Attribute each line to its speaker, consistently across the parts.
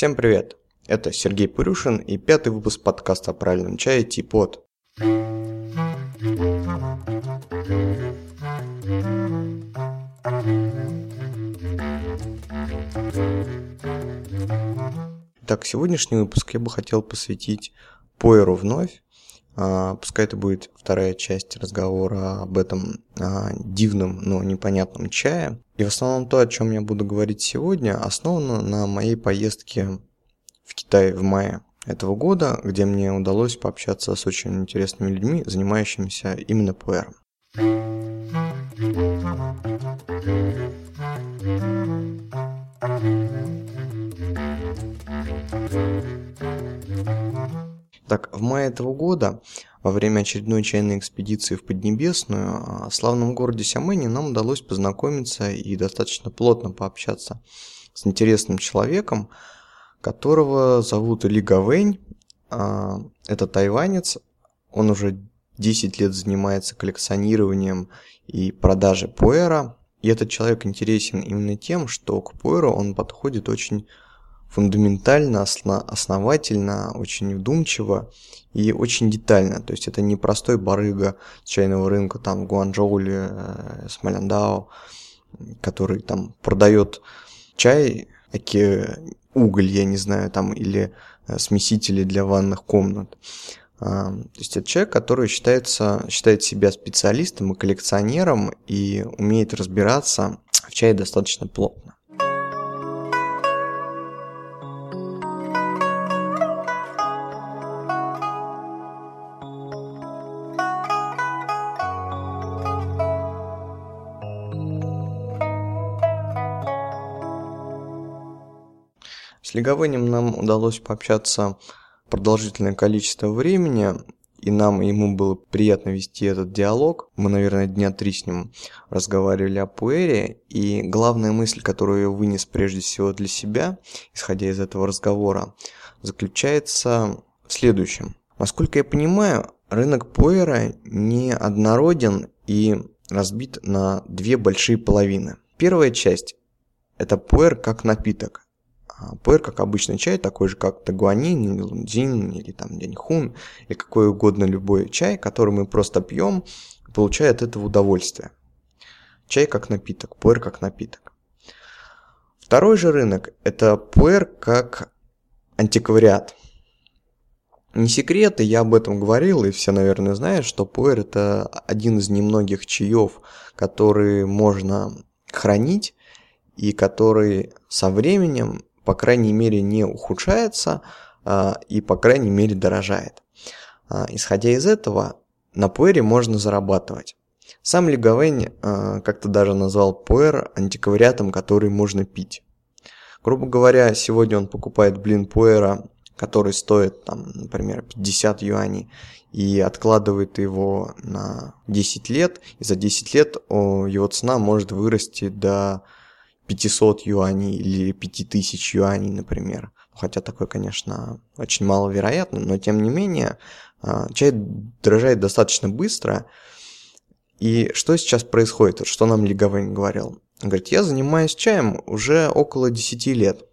Speaker 1: Всем привет! Это Сергей Пурюшин и пятый выпуск подкаста о правильном чае Типот. Так, сегодняшний выпуск я бы хотел посвятить Пойеру вновь. А, пускай это будет вторая часть разговора об этом а, дивном, но непонятном чае. И в основном то, о чем я буду говорить сегодня, основано на моей поездке в Китай в мае этого года, где мне удалось пообщаться с очень интересными людьми, занимающимися именно пуэром. Так, в мае этого года, во время очередной чайной экспедиции в Поднебесную, а, в славном городе Сямэне нам удалось познакомиться и достаточно плотно пообщаться с интересным человеком, которого зовут Ли Гавэнь. А, это тайванец, он уже 10 лет занимается коллекционированием и продажей пуэра. И этот человек интересен именно тем, что к пуэру он подходит очень фундаментально, основательно, очень вдумчиво и очень детально. То есть это не простой барыга чайного рынка там в Гуанчжоуле, э, Смоляндау, который там продает чай, такие уголь, я не знаю, там, или э, смесители для ванных комнат. А, то есть это человек, который считается, считает себя специалистом и коллекционером и умеет разбираться в чае достаточно плотно. С Леговынем нам удалось пообщаться продолжительное количество времени, и нам и ему было приятно вести этот диалог. Мы, наверное, дня три с ним разговаривали о Пуэре, и главная мысль, которую я вынес прежде всего для себя, исходя из этого разговора, заключается в следующем. Насколько я понимаю, рынок Пуэра не однороден и разбит на две большие половины. Первая часть – это пуэр как напиток. А, пуэр, как обычный чай, такой же, как тагуанин, лундин, или там дяньхун, или какой угодно любой чай, который мы просто пьем, получая от этого удовольствие. Чай как напиток, пуэр как напиток. Второй же рынок – это пуэр как антиквариат. Не секрет, и я об этом говорил, и все, наверное, знают, что пуэр – это один из немногих чаев, которые можно хранить, и который со временем по крайней мере, не ухудшается а, и, по крайней мере, дорожает. А, исходя из этого, на пуэре можно зарабатывать. Сам Ли а, как-то даже назвал пуэр антиквариатом, который можно пить. Грубо говоря, сегодня он покупает блин пуэра, который стоит, там, например, 50 юаней, и откладывает его на 10 лет, и за 10 лет его цена может вырасти до 500 юаней или 5000 юаней, например. Хотя такое, конечно, очень маловероятно, но тем не менее, а, чай дорожает достаточно быстро. И что сейчас происходит? Что нам Лиговень говорил? Он говорит, я занимаюсь чаем уже около 10 лет.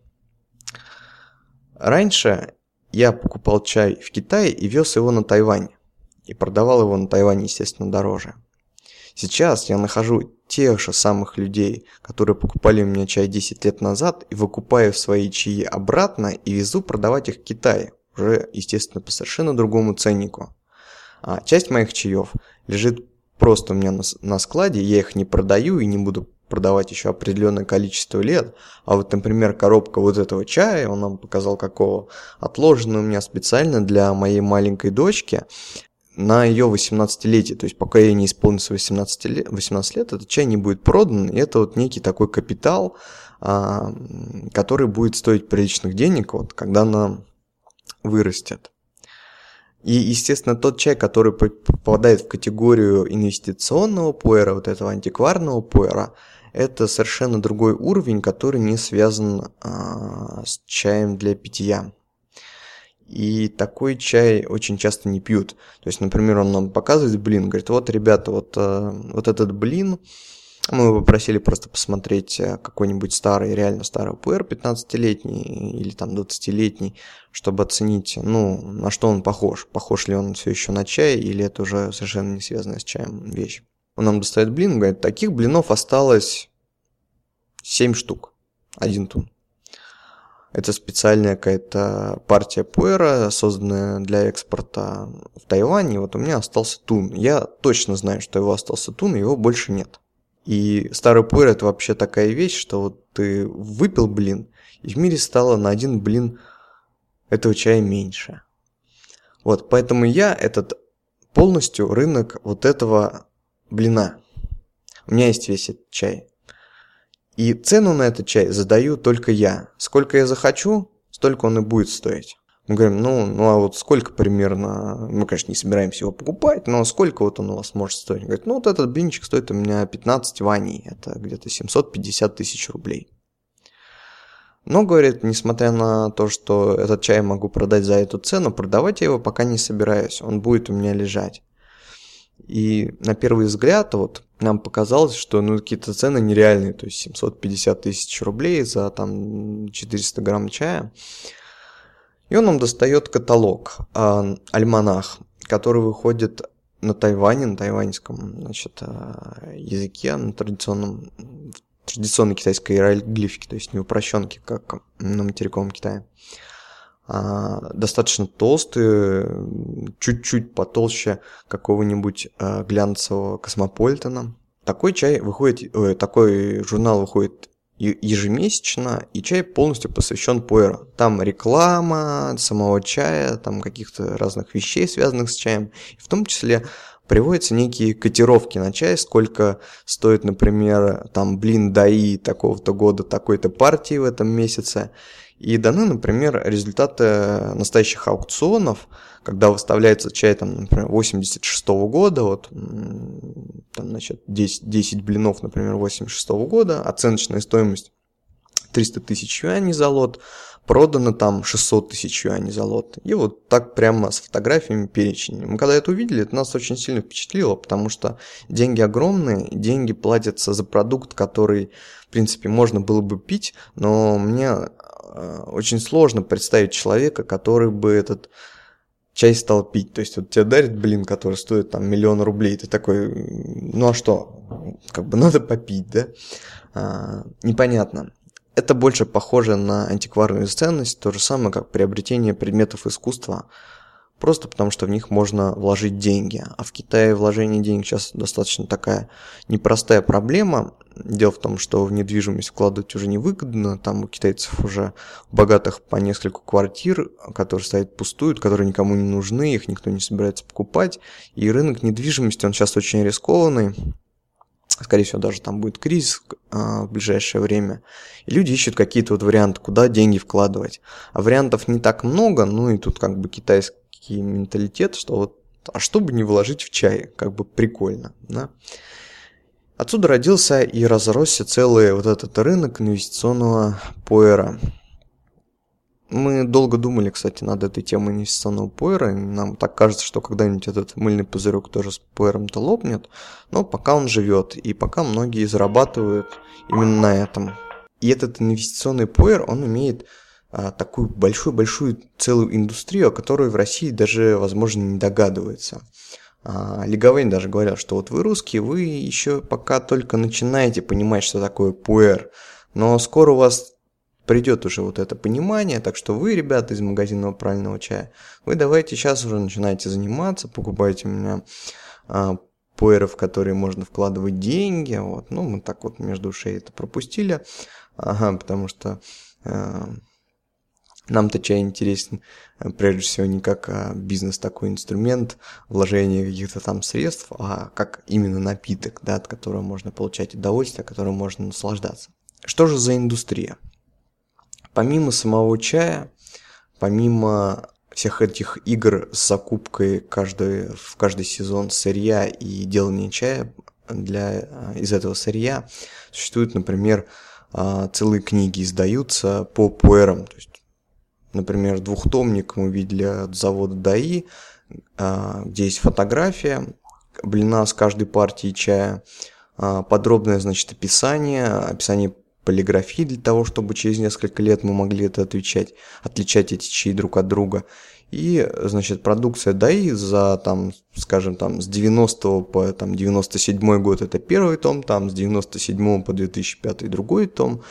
Speaker 1: Раньше я покупал чай в Китае и вез его на Тайвань. И продавал его на Тайване, естественно, дороже. Сейчас я нахожу тех же самых людей, которые покупали у меня чай 10 лет назад, и выкупаю свои чаи обратно и везу продавать их в Китай, уже, естественно, по совершенно другому ценнику. А часть моих чаев лежит просто у меня на, на складе, я их не продаю и не буду продавать еще определенное количество лет. А вот, например, коробка вот этого чая, он нам показал какого, отложена у меня специально для моей маленькой дочки на ее 18-летие. То есть пока ей не исполнится 18 лет, 18 лет, этот чай не будет продан. И это вот некий такой капитал, а, который будет стоить приличных денег, вот, когда она вырастет. И, естественно, тот чай, который попадает в категорию инвестиционного пуэра, вот этого антикварного пуэра, это совершенно другой уровень, который не связан а, с чаем для питья. И такой чай очень часто не пьют. То есть, например, он нам показывает блин, говорит, вот, ребята, вот, э, вот этот блин, Мы попросили просто посмотреть э, какой-нибудь старый, реально старый ПР 15-летний или там 20-летний, чтобы оценить, ну, на что он похож. Похож ли он все еще на чай или это уже совершенно не связанная с чаем вещь. Он нам достает блин, говорит, таких блинов осталось 7 штук, один тун. Это специальная какая-то партия пуэра, созданная для экспорта в Тайвань. И вот у меня остался тун. Я точно знаю, что его остался тун, его больше нет. И старый пуэр это вообще такая вещь, что вот ты выпил блин, и в мире стало на один блин этого чая меньше. Вот, поэтому я этот полностью рынок вот этого блина. У меня есть весь этот чай. И цену на этот чай задаю только я. Сколько я захочу, столько он и будет стоить. Мы говорим, ну, ну а вот сколько примерно, мы, конечно, не собираемся его покупать, но сколько вот он у вас может стоить? Говорит, ну вот этот блинчик стоит у меня 15 ваней, это где-то 750 тысяч рублей. Но, говорит, несмотря на то, что этот чай могу продать за эту цену, продавать я его пока не собираюсь, он будет у меня лежать. И на первый взгляд вот нам показалось, что ну, какие-то цены нереальные, то есть 750 тысяч рублей за там 400 грамм чая. И он нам достает каталог, э, альманах, который выходит на Тайване, на тайваньском значит, э, языке, на традиционном, традиционной китайской иероглифике, то есть не упрощенке, как на материковом Китае. А, достаточно толстые, чуть-чуть потолще какого-нибудь а, глянцевого космополитена. Такой чай выходит, такой журнал выходит ежемесячно, и чай полностью посвящен пуэру. Там реклама самого чая, там каких-то разных вещей, связанных с чаем, в том числе приводятся некие котировки на чай, сколько стоит, например, там блин даи такого-то года такой-то партии в этом месяце, и даны, например, результаты настоящих аукционов, когда выставляется чай, там, например, 86 -го года, вот, там, значит, 10, 10 блинов, например, 86 -го года, оценочная стоимость 300 тысяч юаней за лот, продано там 600 тысяч юаней за лот. И вот так прямо с фотографиями перечень. Мы когда это увидели, это нас очень сильно впечатлило, потому что деньги огромные, деньги платятся за продукт, который, в принципе, можно было бы пить, но мне Э, очень сложно представить человека, который бы этот чай стал пить. То есть вот тебе дарит блин, который стоит там миллион рублей, ты такой, ну а что, как бы надо попить, да? А, непонятно. Это больше похоже на антикварную ценность, то же самое, как приобретение предметов искусства просто потому что в них можно вложить деньги. А в Китае вложение денег сейчас достаточно такая непростая проблема. Дело в том, что в недвижимость вкладывать уже невыгодно. Там у китайцев уже богатых по несколько квартир, которые стоят пустуют, которые никому не нужны, их никто не собирается покупать. И рынок недвижимости, он сейчас очень рискованный. Скорее всего, даже там будет кризис а, в ближайшее время. И люди ищут какие-то вот варианты, куда деньги вкладывать. А вариантов не так много, ну и тут как бы китайский такие менталитет, что вот, а что бы не вложить в чай, как бы прикольно, да. Отсюда родился и разросся целый вот этот рынок инвестиционного пуэра. Мы долго думали, кстати, над этой темой инвестиционного пуэра. Нам так кажется, что когда-нибудь этот мыльный пузырек тоже с пуэром-то лопнет. Но пока он живет, и пока многие зарабатывают именно на этом. И этот инвестиционный пуэр, он имеет такую большую-большую целую индустрию, о которой в России даже, возможно, не догадываются. А, Лиговейн даже говорил, что вот вы русские, вы еще пока только начинаете понимать, что такое пуэр, но скоро у вас придет уже вот это понимание, так что вы, ребята из магазинного правильного чая, вы давайте сейчас уже начинайте заниматься, покупайте у меня а, пуэры, в которые можно вкладывать деньги, вот, ну, мы так вот между ушей это пропустили, ага, потому что а, нам-то чай интересен, э, прежде всего, не как а, бизнес такой инструмент, вложение каких-то там средств, а как именно напиток, да, от которого можно получать удовольствие, от которого можно наслаждаться. Что же за индустрия? Помимо самого чая, помимо всех этих игр с закупкой каждый, в каждый сезон сырья и делания чая для, а, из этого сырья, существуют, например, а, целые книги издаются по пуэрам, то есть Например, двухтомник мы видели от завода ДАИ, а, где есть фотография блина с каждой партией чая, а, подробное, значит, описание, описание полиграфии для того, чтобы через несколько лет мы могли это отвечать, отличать эти чаи друг от друга. И, значит, продукция ДАИ за, там, скажем, там, с 90 по там, 97 год это первый том, там, с 97 по 2005 другой том.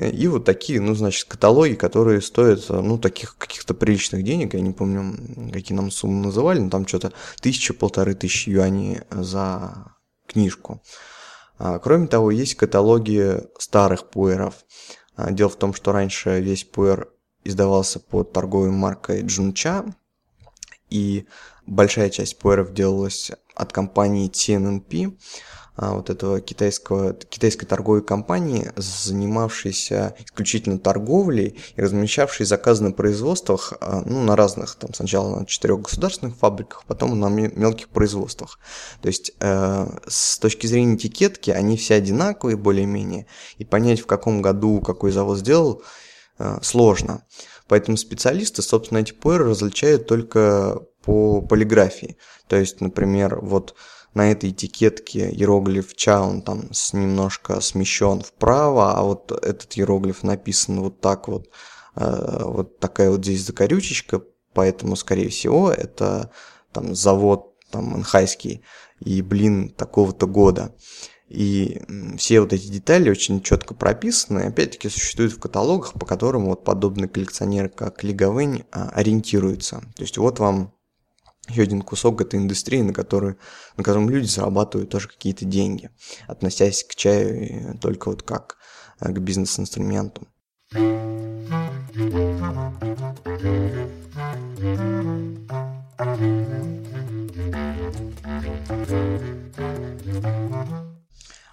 Speaker 1: И вот такие, ну, значит, каталоги, которые стоят, ну, таких каких-то приличных денег, я не помню, какие нам суммы называли, но там что-то тысяча, полторы тысячи юаней за книжку. А, кроме того, есть каталоги старых пуэров. А, дело в том, что раньше весь пуэр издавался под торговой маркой Джунча, и большая часть пуэров делалась от компании TNNP, вот этого китайского, китайской торговой компании, занимавшейся исключительно торговлей и размещавшей заказы на производствах, а, ну, на разных, там, сначала на четырех государственных фабриках, потом на мелких производствах. То есть, э, с точки зрения этикетки, они все одинаковые более-менее, и понять, в каком году какой завод сделал, э, сложно. Поэтому специалисты, собственно, эти пуэры различают только по полиграфии. То есть, например, вот на этой этикетке иероглиф ча, он там с, немножко смещен вправо, а вот этот иероглиф написан вот так вот, э, вот такая вот здесь закорючечка, поэтому, скорее всего, это там завод там анхайский и, блин, такого-то года. И все вот эти детали очень четко прописаны, опять-таки существуют в каталогах, по которым вот подобные коллекционеры, как Лиговень, а, ориентируются. То есть вот вам еще один кусок этой индустрии, на, который, на котором люди зарабатывают тоже какие-то деньги, относясь к чаю только вот как э, к бизнес-инструменту.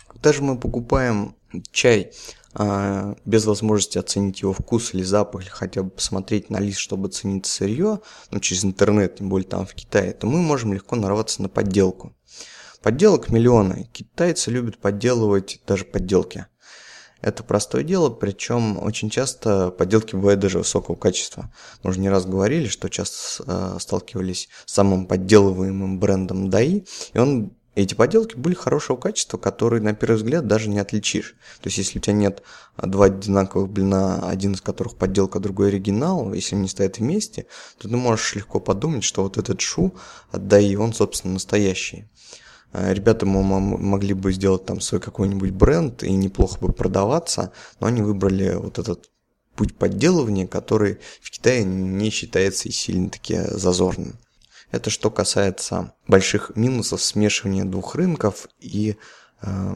Speaker 1: Когда же мы покупаем чай без возможности оценить его вкус или запах, или хотя бы посмотреть на лист, чтобы оценить сырье, ну, через интернет, тем более там в Китае, то мы можем легко нарваться на подделку. Подделок миллионы. Китайцы любят подделывать даже подделки. Это простое дело, причем очень часто подделки бывают даже высокого качества. Мы уже не раз говорили, что часто э, сталкивались с самым подделываемым брендом DAI, и он эти поделки были хорошего качества, которые на первый взгляд даже не отличишь. То есть, если у тебя нет два одинаковых блина, один из которых подделка, другой оригинал, если они стоят вместе, то ты можешь легко подумать, что вот этот шу отдай, он, собственно, настоящий. А, ребята могли бы сделать там свой какой-нибудь бренд и неплохо бы продаваться, но они выбрали вот этот путь подделывания, который в Китае не считается и сильно-таки зазорным. Это что касается больших минусов смешивания двух рынков и э,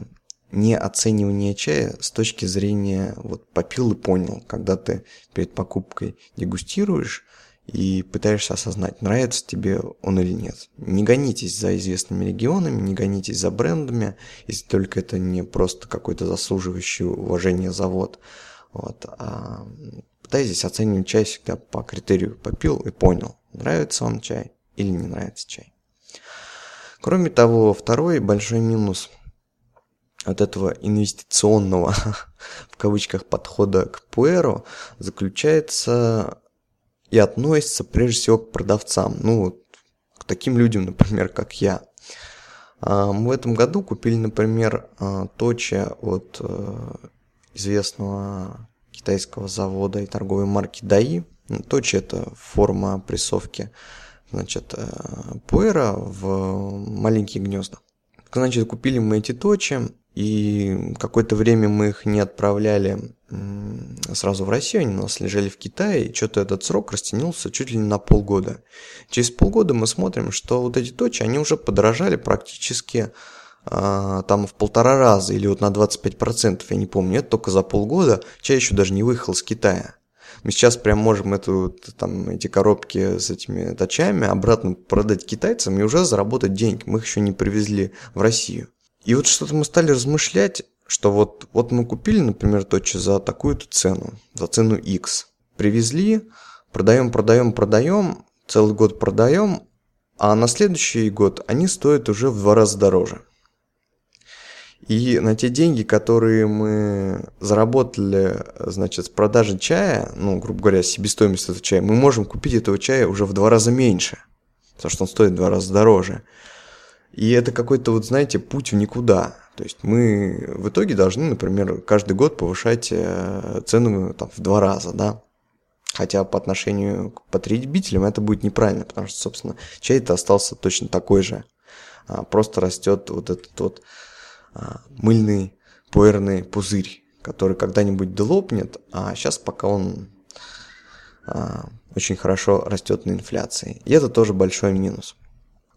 Speaker 1: не оценивания чая с точки зрения вот попил и понял, когда ты перед покупкой дегустируешь и пытаешься осознать, нравится тебе он или нет. Не гонитесь за известными регионами, не гонитесь за брендами, если только это не просто какой-то заслуживающий уважения завод. Вот, а пытайтесь оценивать чай всегда по критерию попил и понял, нравится он чай или не нравится чай. Кроме того, второй большой минус от этого инвестиционного, в кавычках, подхода к пуэру заключается и относится прежде всего к продавцам. Ну, к таким людям, например, как я. А, мы в этом году купили, например, а, точа от э, известного китайского завода и торговой марки Даи. Точа – это форма прессовки значит, э, пуэра в маленькие гнезда. Значит, купили мы эти точи, и какое-то время мы их не отправляли сразу в Россию, они у нас лежали в Китае, и что-то этот срок растянулся чуть ли не на полгода. Через полгода мы смотрим, что вот эти точи, они уже подорожали практически а, там в полтора раза или вот на 25%, я не помню, это только за полгода, чай еще даже не выехал с Китая. Мы сейчас прям можем эту, там, эти коробки с этими тачами обратно продать китайцам и уже заработать деньги. Мы их еще не привезли в Россию. И вот что-то мы стали размышлять, что вот, вот мы купили, например, точи за такую-то цену, за цену X. Привезли, продаем, продаем, продаем, целый год продаем, а на следующий год они стоят уже в два раза дороже. И на те деньги, которые мы заработали, значит, с продажи чая, ну, грубо говоря, себестоимость этого чая, мы можем купить этого чая уже в два раза меньше, потому что он стоит в два раза дороже. И это какой-то, вот знаете, путь в никуда. То есть мы в итоге должны, например, каждый год повышать э, цену там, в два раза, да. Хотя по отношению к потребителям это будет неправильно, потому что, собственно, чай-то остался точно такой же. А, просто растет вот этот вот мыльный пуэрный пузырь, который когда-нибудь долопнет, а сейчас пока он а, очень хорошо растет на инфляции. И это тоже большой минус.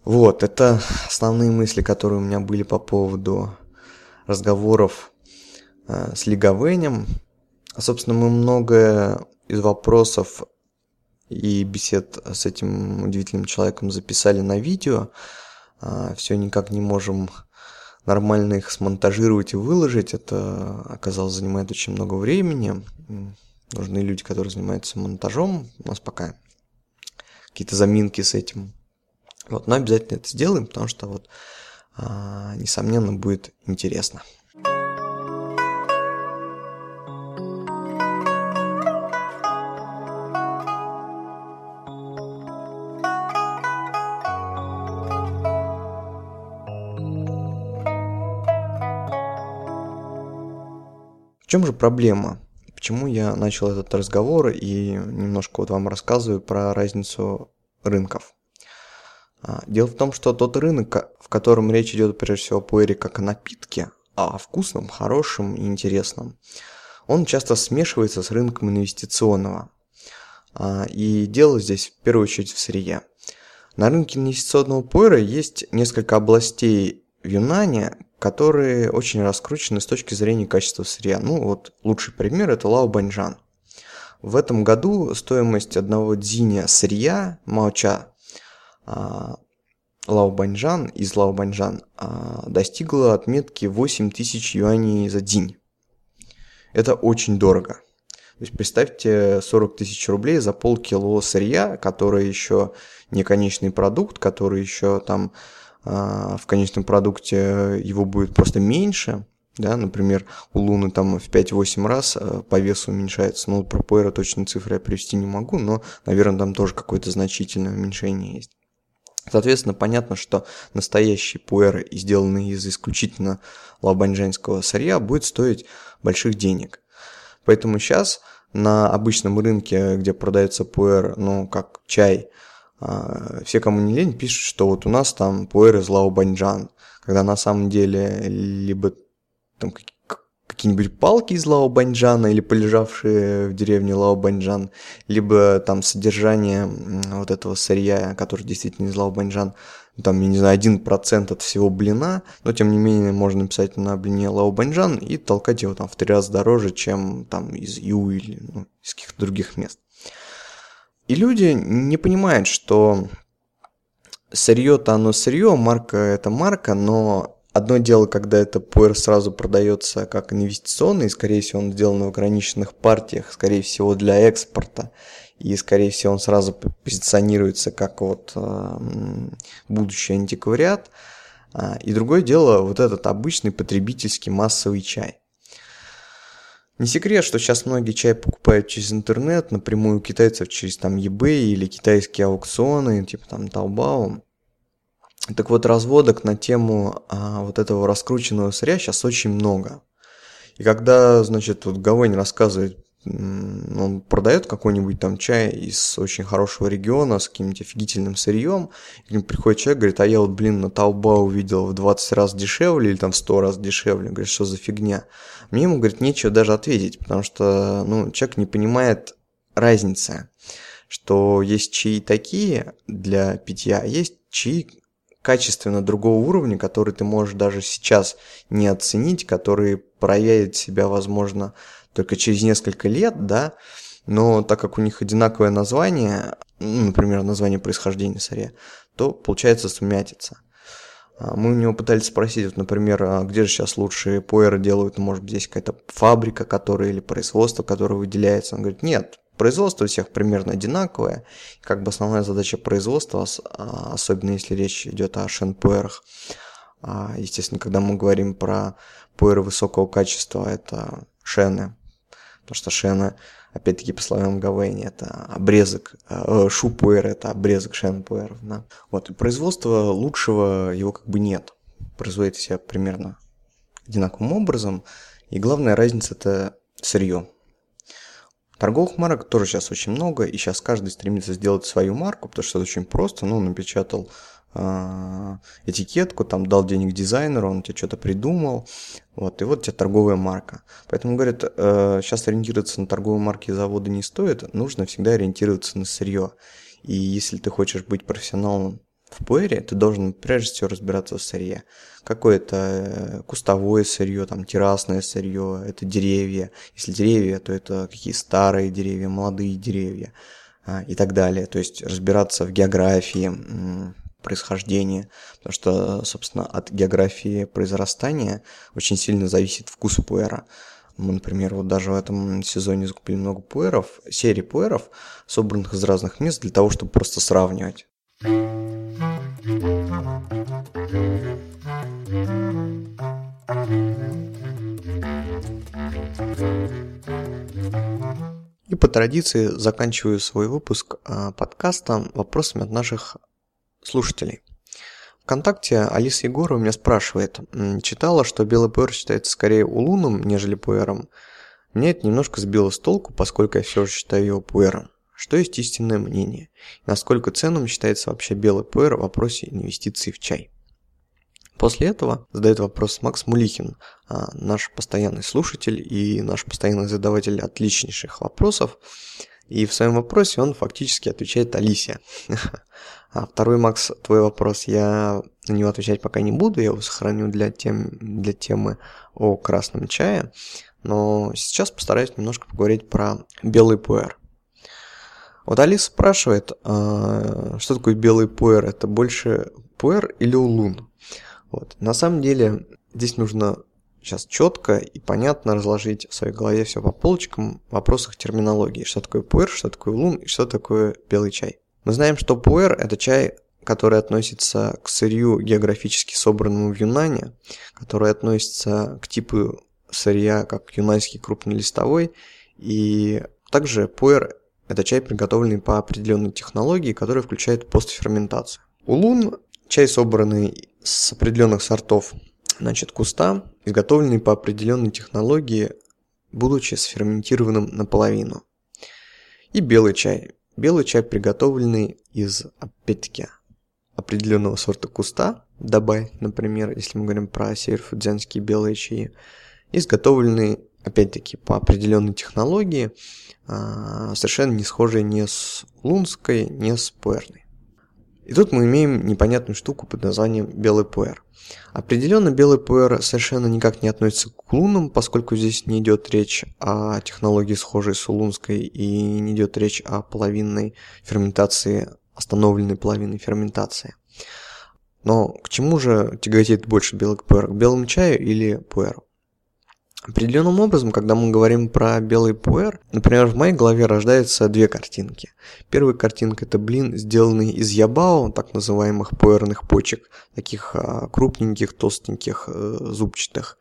Speaker 1: Вот, это основные мысли, которые у меня были по поводу разговоров э, с Лиговенем. Собственно, мы многое из вопросов и бесед с этим удивительным человеком записали на видео. Все никак не можем нормально их смонтажировать и выложить. Это, оказалось, занимает очень много времени. Нужны люди, которые занимаются монтажом. У нас пока какие-то заминки с этим вот, но обязательно это сделаем, потому что вот, а, несомненно, будет интересно. Чем же проблема? Почему я начал этот разговор и немножко вот вам рассказываю про разницу рынков? А, дело в том, что тот рынок, в котором речь идет прежде всего о пуэре как о напитке, а о вкусном, хорошем и интересном, он часто смешивается с рынком инвестиционного. А, и дело здесь в первую очередь в сырье. На рынке инвестиционного пуэра есть несколько областей в Юнане, которые очень раскручены с точки зрения качества сырья. Ну вот лучший пример это Лао Баньжан. В этом году стоимость одного дзиня сырья Маоча а, Лао Баньжан из Лао Баньжан а, достигла отметки 8 тысяч юаней за день. Это очень дорого. То есть представьте 40 тысяч рублей за полкило сырья, которое еще не конечный продукт, который еще там в конечном продукте его будет просто меньше. Да, например, у Луны там в 5-8 раз по весу уменьшается. Ну, про Пойра точно цифры я привести не могу, но, наверное, там тоже какое-то значительное уменьшение есть. Соответственно, понятно, что настоящий пуэр, сделанный из исключительно лабаньжанского сырья, будет стоить больших денег. Поэтому сейчас на обычном рынке, где продается пуэр, ну, как чай, а, все, кому не лень, пишут, что вот у нас там пуэр из Лаобаньджан, когда на самом деле либо там какие-нибудь палки из Лао Баньджана или полежавшие в деревне Лао Баньджан, либо там содержание вот этого сырья, который действительно из Лао Баньджан, там, я не знаю, один процент от всего блина, но тем не менее можно написать на блине Лао Баньджан и толкать его там в три раза дороже, чем там из Ю или ну, из каких-то других мест. И люди не понимают, что сырье-то оно сырье, марка это марка, но Одно дело, когда это пуэр сразу продается как инвестиционный, скорее всего, он сделан в ограниченных партиях, скорее всего, для экспорта, и, скорее всего, он сразу позиционируется как вот э, будущий антиквариат. А, и другое дело, вот этот обычный потребительский массовый чай. Не секрет, что сейчас многие чай покупают через интернет, напрямую у китайцев через там eBay или китайские аукционы, типа там Taobao. Так вот, разводок на тему а, вот этого раскрученного сырья сейчас очень много. И когда, значит, вот Гавань рассказывает, он продает какой-нибудь там чай из очень хорошего региона с каким-нибудь офигительным сырьем, и приходит человек, говорит, а я вот, блин, на Таоба увидел в 20 раз дешевле или там в 100 раз дешевле, говорит, что за фигня. Мне ему, говорит, нечего даже ответить, потому что, ну, человек не понимает разницы, что есть чаи такие для питья, а есть чаи, качественно другого уровня, который ты можешь даже сейчас не оценить, который проявит себя, возможно, только через несколько лет, да, но так как у них одинаковое название, ну, например, название происхождения сырья, то получается сумятица. А, мы у него пытались спросить, вот, например, а где же сейчас лучшие пуэры делают, ну, может быть, здесь какая-то фабрика, которая или производство, которое выделяется. Он говорит, нет, Производство у всех примерно одинаковое. Как бы основная задача производства, а, особенно если речь идет о шенпуэрах, естественно, когда мы говорим про пуэры высокого качества, это шены. Потому что шены опять-таки по словам Гавейни, это обрезок, э, шупуэр это обрезок шенпуэров, да. Вот, и производства лучшего его как бы нет. Производит себя примерно одинаковым образом, и главная разница это сырье. Торговых марок тоже сейчас очень много, и сейчас каждый стремится сделать свою марку, потому что это очень просто, ну, напечатал этикетку, там дал денег дизайнеру, он тебе что-то придумал, вот, и вот у тебя торговая марка. Поэтому, говорят, э, сейчас ориентироваться на торговые марки завода не стоит, нужно всегда ориентироваться на сырье. И если ты хочешь быть профессионалом в пуэре, ты должен прежде всего разбираться в сырье. Какое-то э, кустовое сырье, там террасное сырье, это деревья. Если деревья, то это какие старые деревья, молодые деревья и так далее. То есть разбираться в географии происхождения, потому что, собственно, от географии произрастания очень сильно зависит вкус пуэра. Мы, например, вот даже в этом сезоне закупили много пуэров, серии пуэров, собранных из разных мест для того, чтобы просто сравнивать. И по традиции заканчиваю свой выпуск а, подкаста вопросами от наших слушателей. Вконтакте Алиса Егорова меня спрашивает, читала, что белый пуэр считается скорее улуном, нежели пуэром. Меня это немножко сбило с толку, поскольку я все же считаю его пуэром. Что есть истинное мнение? Насколько ценным считается вообще белый пуэр в вопросе инвестиций в чай? После этого задает вопрос Макс Мулихин, а, наш постоянный слушатель и наш постоянный задаватель отличнейших вопросов. И в своем вопросе он фактически отвечает Алисе. А второй, Макс, твой вопрос, я на него отвечать пока не буду, я его сохраню для, тем, для темы о красном чае. Но сейчас постараюсь немножко поговорить про белый пуэр. Вот Алиса спрашивает, а, что такое белый пуэр? Это больше пуэр или улун? Вот. На самом деле здесь нужно сейчас четко и понятно разложить в своей голове все по полочкам в вопросах терминологии. Что такое пуэр, что такое улун и что такое белый чай. Мы знаем, что пуэр – это чай, который относится к сырью географически собранному в Юнане, который относится к типу сырья, как юнанский крупнолистовой, и также пуэр – это чай, приготовленный по определенной технологии, которая включает постферментацию. Улун – чай, собранный с определенных сортов значит, куста, изготовленный по определенной технологии, будучи сферментированным наполовину. И белый чай. Белый чай, приготовленный из, опять-таки, определенного сорта куста, добавь, например, если мы говорим про северфудзянские белые чаи, изготовленный, опять-таки, по определенной технологии, а, совершенно не схожей ни с лунской, ни с пуэрной. И тут мы имеем непонятную штуку под названием белый пуэр. Определенно белый пуэр совершенно никак не относится к лунам, поскольку здесь не идет речь о технологии схожей с улунской и не идет речь о половинной ферментации, остановленной половинной ферментации. Но к чему же тяготеет больше белый пуэр? К белому чаю или пуэру? Определенным образом, когда мы говорим про белый пуэр, например, в моей голове рождаются две картинки. Первая картинка – это блин, сделанный из ябао, так называемых пуэрных почек, таких а, крупненьких, толстеньких, э, зубчатых.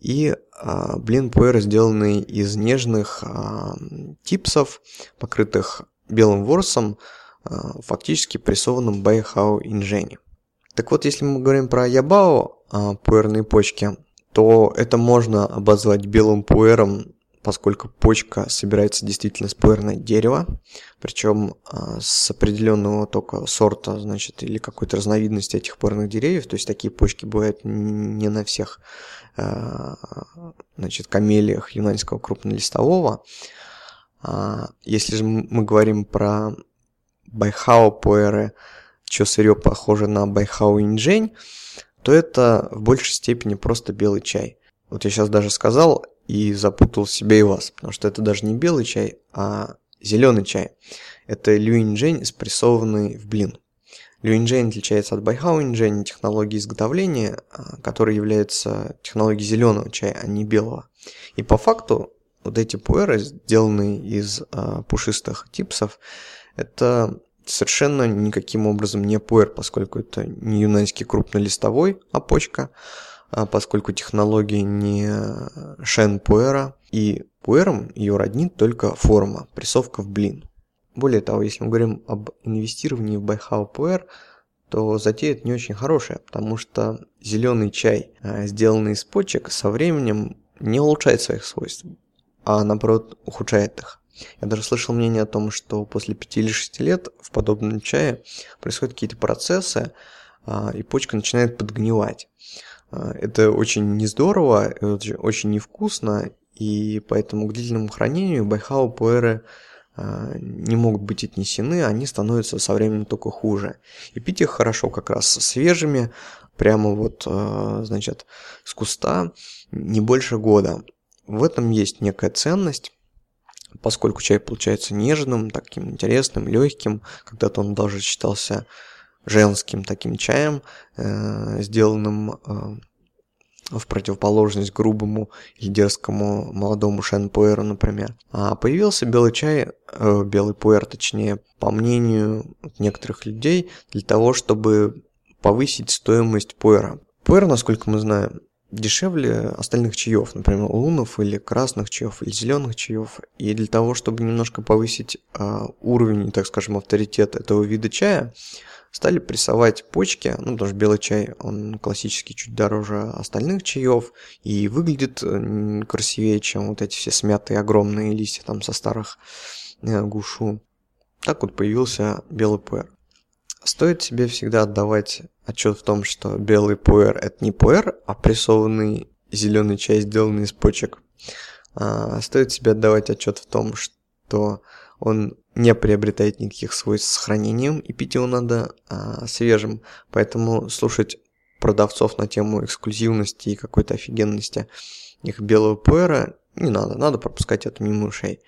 Speaker 1: И а, блин пуэр, сделанный из нежных а, типсов, покрытых белым ворсом, фактически прессованным байхао инжени. Так вот, если мы говорим про ябао, пуэрные почки – то это можно обозвать белым пуэром, поскольку почка собирается действительно с пуэрное дерева, причем а, с определенного только сорта, значит, или какой-то разновидности этих пуэрных деревьев, то есть такие почки бывают не на всех, а, значит, камелиях юнаньского крупнолистового. А, если же мы говорим про байхао пуэры, чье сырье похоже на байхао иньчжэнь, то это в большей степени просто белый чай. Вот я сейчас даже сказал и запутал себя и вас, потому что это даже не белый чай, а зеленый чай. Это люй иньчжэнь, спрессованный в блин. Люй иньчжэнь отличается от байхао иньчжэнь технологии изготовления, а, которая является технологией зеленого чая, а не белого. И по факту вот эти пуэры, сделанные из а, пушистых типсов, это совершенно никаким образом не пуэр, поскольку это не юнаньский крупнолистовой опочка, а поскольку технология не шен пуэра, и Пуэром ее роднит только форма, прессовка в блин. Более того, если мы говорим об инвестировании в Байхау Пуэр, то затея это не очень хорошая, потому что зеленый чай, а, сделанный из почек, со временем не улучшает своих свойств, а наоборот ухудшает их. Я даже слышал мнение о том, что после 5 или 6 лет в подобном чае происходят какие-то процессы, а, и почка начинает подгнивать. А, это очень не здорово, очень невкусно, и поэтому к длительному хранению байхао пуэры а, не могут быть отнесены, они становятся со временем только хуже. И пить их хорошо как раз свежими, прямо вот, значит, с куста, не больше года. В этом есть некая ценность, поскольку чай получается нежным, таким интересным, легким. Когда-то он даже считался женским таким чаем, э, сделанным э, в противоположность грубому или дерзкому молодому шенпуэру, например. А появился белый чай, э, белый пуэр, точнее, по мнению некоторых людей, для того, чтобы повысить стоимость пуэра. Пуэр, насколько мы знаем, дешевле остальных чаев, например, лунов или красных чаев, или зеленых чаев. И для того, чтобы немножко повысить э, уровень, так скажем, авторитет этого вида чая, стали прессовать почки, ну, потому что белый чай, он классически чуть дороже остальных чаев и выглядит красивее, чем вот эти все смятые огромные листья там со старых э, гушу. Так вот появился белый пуэр. Стоит себе всегда отдавать отчет в том, что белый пуэр это не пуэр, а прессованный зеленый чай, сделанный из почек. А, стоит себе отдавать отчет в том, что он не приобретает никаких свойств с хранением, и пить его надо а, свежим. Поэтому слушать продавцов на тему эксклюзивности и какой-то офигенности их белого пуэра не надо, надо пропускать это мимо ушей.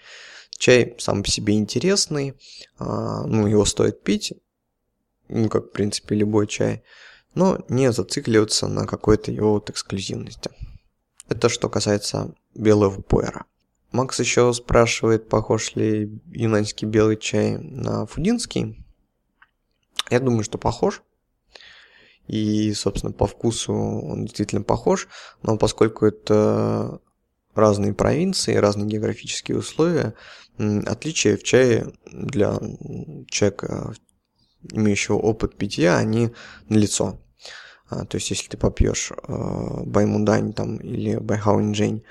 Speaker 1: Чай сам по себе интересный, а, ну его стоит пить, ну, как, в принципе, любой чай, но не зацикливаться на какой-то его вот эксклюзивности. Это что касается белого пуэра. Макс еще спрашивает, похож ли юнаньский белый чай на фудинский. Я думаю, что похож. И, собственно, по вкусу он действительно похож, но поскольку это разные провинции, разные географические условия, отличия в чае для человека имеющего опыт питья, они налицо. А, то есть, если ты попьешь э, Баймудань там, или Байхаунджень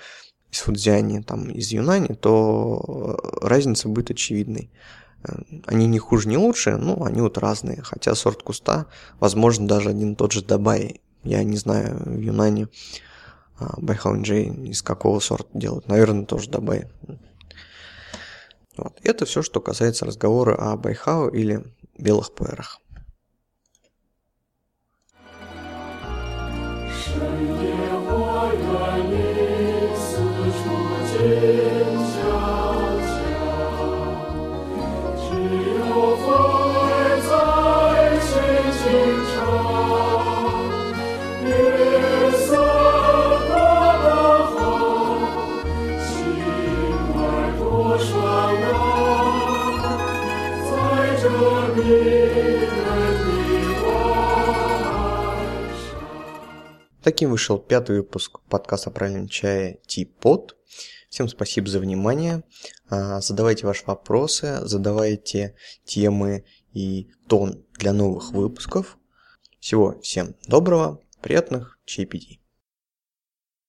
Speaker 1: из Фудзиани, там, из Юнани, то разница будет очевидной. Э, они не хуже, не лучше, но они вот разные. Хотя сорт куста, возможно, даже один тот же Дабай. Я не знаю в Юнане Байхао иньчжэнь из какого сорта делают. Наверное, тоже Дабай. Вот. Это все, что касается разговора о байхао или белых пуэрах. Таким вышел пятый выпуск подкаста правильном чае Типот. Всем спасибо за внимание. А, задавайте ваши вопросы, задавайте темы и тон для новых выпусков. Всего всем доброго, приятных чаепитий.